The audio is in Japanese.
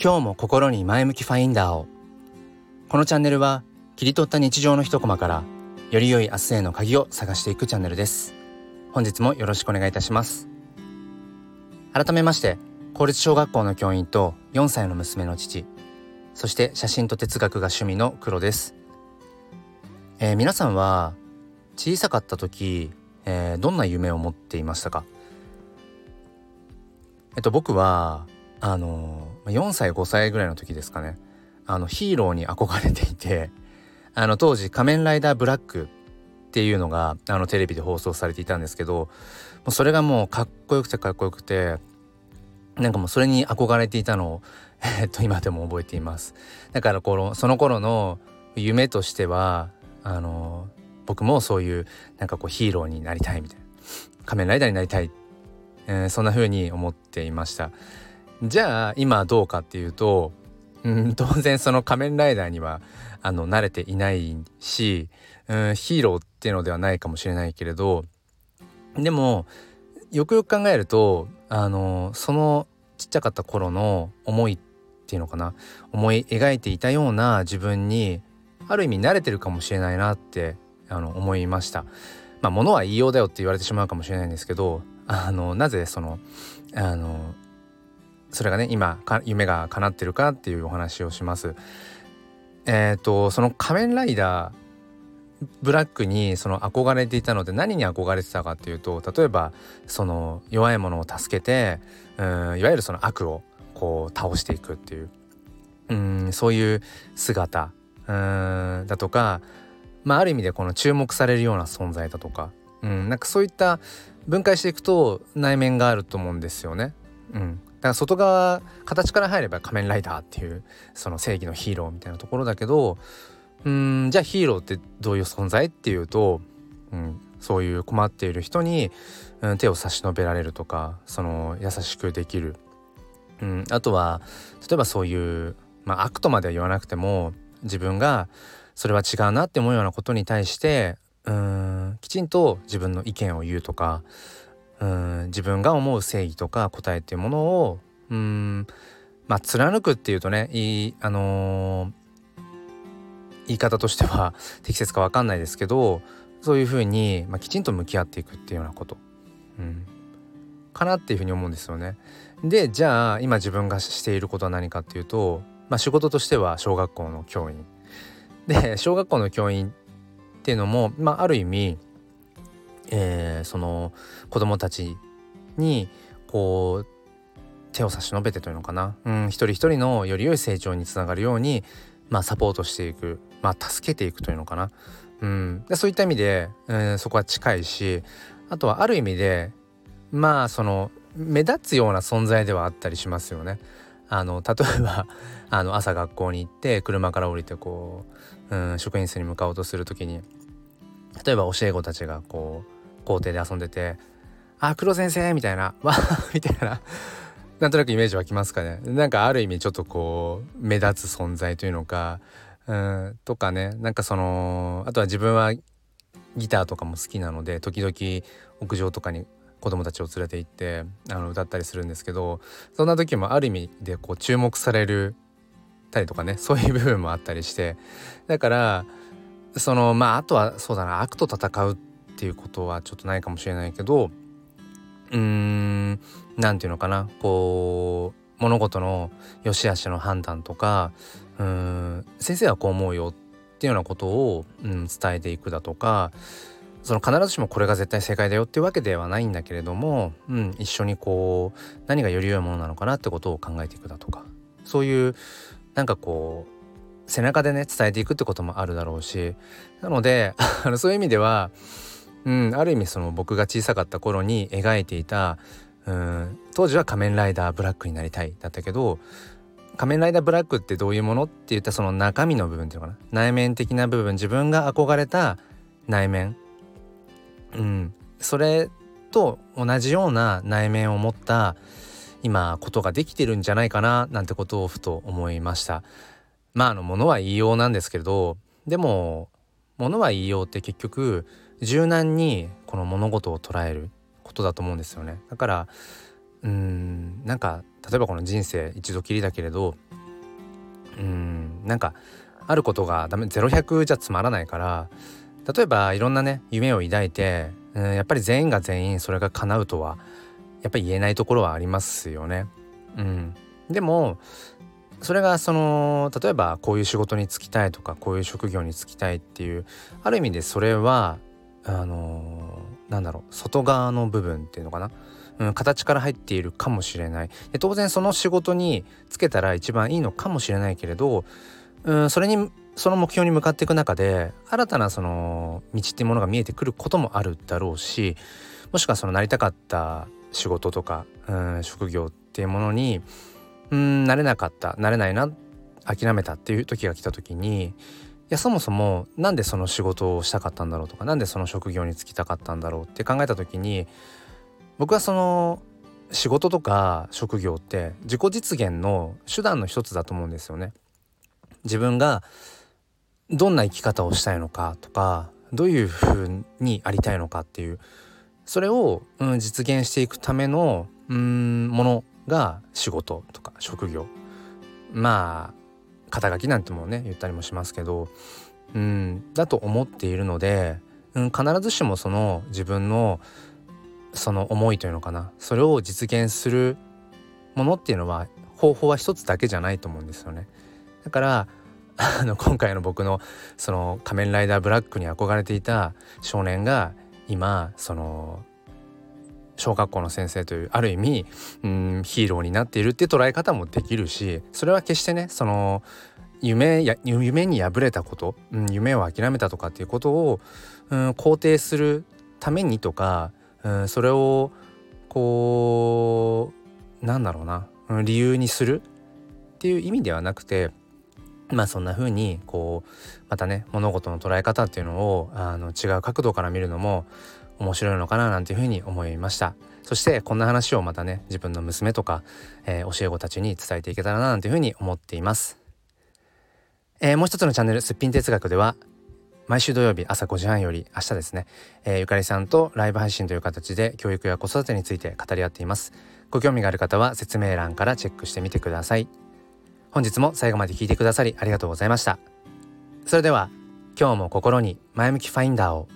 今日も心に前向きファインダーを。このチャンネルは切り取った日常の一コマからより良い明日への鍵を探していくチャンネルです。本日もよろしくお願いいたします。改めまして公立小学校の教員と4歳の娘の父そして写真と哲学が趣味の黒です、えー、皆さんは小さかった時、えー、どんな夢を持っていましたか？えっと僕はあの4歳5歳ぐらいの時ですかね。あのヒーローに憧れていてあの当時「仮面ライダーブラック」っていうのがあのテレビで放送されていたんですけどそれがもうかっこよくてかっこよくてなんかもうそれに憧れていたのを、今でも覚えています。だからこのその頃の夢としてはあの僕もそういうなんかこうヒーローになりたいみたいな仮面ライダーになりたいえー、そんな風に思っていました。じゃあ今どうかっていうとうん当然その仮面ライダーにはあの慣れていないし、うん、ヒーローっていうのではないかもしれないけれどでもよくよく考えるとあのそのちっちゃかった頃の思いっていうのかな思い描いていたような自分にある意味慣れてるかもしれないなってあの思いました。まあ物は言いようだよって言われてしまうかもしれないんですけどあのなぜそのあのそれがね今夢が叶ってるかっていうお話をします。えっ、ー、とその仮面ライダーブラックにその憧れていたので何に憧れてたかっていうと例えばその弱い者を助けてうんいわゆるその悪をこう倒していくっていううんそういう姿うんだとかまあある意味でこの注目されるような存在だとかうんなんかそういった分解していくと内面があると思うんですよね。うん、から外側形から入れば仮面ライダーっていうその正義のヒーローみたいなところだけどうんじゃあヒーローってどういう存在っていうと、うん、そういう困っている人に、うん、手を差し伸べられるとかその優しくできる、うん、あとは例えばそういう、まあ、悪とまでは言わなくても自分がそれは違うなって思うようなことに対してうんきちんと自分の意見を言うとかうん自分が思う正義とか答えっていうものをうんまあ貫くっていうとねいいあのー、言い方としては 適切か分かんないですけどそういうふうに、まあ、きちんと向き合っていくっていうようなこと、うん、かなっていうふうに思うんですよね。でじゃあ今自分がしていることは何かっていうと、まあ、仕事としては小学校の教員。で小学校の教員っていうのも、まあ、ある意味、えー、その子供たちにこう手を差し伸べてというのかな、うん、一人一人のより良い成長につながるように、まあ、サポートしていく、まあ、助けていくというのかな、うん、でそういった意味で、えー、そこは近いしあとはある意味でまあその目立つような存在ではあったりしますよね。あの例えば あの朝学校に行って車から降りてこう、うん、職員室に向かおうとする時に例えば教え子たちがこう校庭で遊んでて「あ黒先生」みたいな「わー」みたいななんとなくイメージ湧きますかね。なんかある意味ちょっとこう目立つ存在というのかうんとかね。なんかそのあとは自分はギターとかも好きなので時々屋上とかに子供たちを連れて行ってあの歌ったりするんですけどそんな時もある意味でこう注目されるたりとかねそういう部分もあったりして。だからそのまああとはそうだな悪と戦うっていうことはちょっとないかもしれないけどうーん何て言うのかな。こう物事の良し悪しの判断とかうん先生はこう思うよっていうようなことを、うん、伝えていくだとかその必ずしもこれが絶対正解だよっていうわけではないんだけれども、うん、一緒にこう何がより良いものなのかなってことを考えていくだとかそういうなんかこう背中でね伝えていくってこともあるだろうしなので そういう意味では、うん、ある意味その僕が小さかった頃に描いていた、うん、当時は仮面ライダーブラックになりたいだったけど仮面ライダーブラックってどういうものって言ったその中身の部分っていうのかな？内面的な部分自分が憧れた内面。うん。それと同じような内面を持った今ことができてるんじゃないかななんてことをふと思いました。まああのものは言いようなんですけれどでもものは言いようって結局柔軟にこの物事を捉えることだと思うんですよねだからうんなんか例えばこの人生一度きりだけれどうんなんかあることがダメ0100じゃつまらないから例えばいろんなね夢を抱いてうんやっぱり全員が全員それが叶うとはやっぱり言えないところはありますよね。うん、でもそれがその例えばこういう仕事に就きたいとかこういう職業に就きたいっていうある意味でそれはあのー、なんだろう外側の部分っていうのかな、うん、形から入っているかもしれない。で当然その仕事に就けたら一番いいのかもしれないけれど、うん、それにその目標に向かっていく中で新たなその道っていうものが見えてくることもあるだろうしもしくはそのなりたかった仕事とか、うん、職業っていうものにうんなれなかったなれないな諦めたっていう時が来た時にやそもそも何でその仕事をしたかったんだろうとか何でその職業に就きたかったんだろうって考えた時に僕はその仕事とか職業って自己実現の手段の一つだと思うんですよね。自分がどんな生き方をしたいのかとかどういう風にありたいのかっていうそれを、うん、実現していくためのうんものが仕事とか職業まあ肩書きなんてもね言ったりもしますけどうんだと思っているので、うん、必ずしもその自分のその思いというのかなそれを実現するものっていうのは方法は一つだけじゃないと思うんですよね。だから あの今回の僕のその仮面ライダーブラックに憧れていた少年が今その小学校の先生というある意味うんヒーローになっているって捉え方もできるしそれは決してねその夢や夢に敗れたこと、うん、夢を諦めたとかっていうことを、うん、肯定するためにとか、うん、それをこうなんだろうな、理由にするっていう意味ではなくてまあそんな風にこうまたね物事の捉え方っていうのをあの違う角度から見るのも面白いのかななんていう風に思いました。そしてこんな話をまたね自分の娘とか、えー、教え子たちに伝えていけたらななんていう風に思っています、えー、もう一つのチャンネルすっぴん哲学では毎週土曜日朝5時半より明日ですね、えー、ゆかりさんとライブ配信という形で教育や子育てについて語り合っています。ご興味がある方は説明欄からチェックしてみてください。本日も最後まで聞いてくださりありがとうございました。それでは今日も心に前向きファインダーを。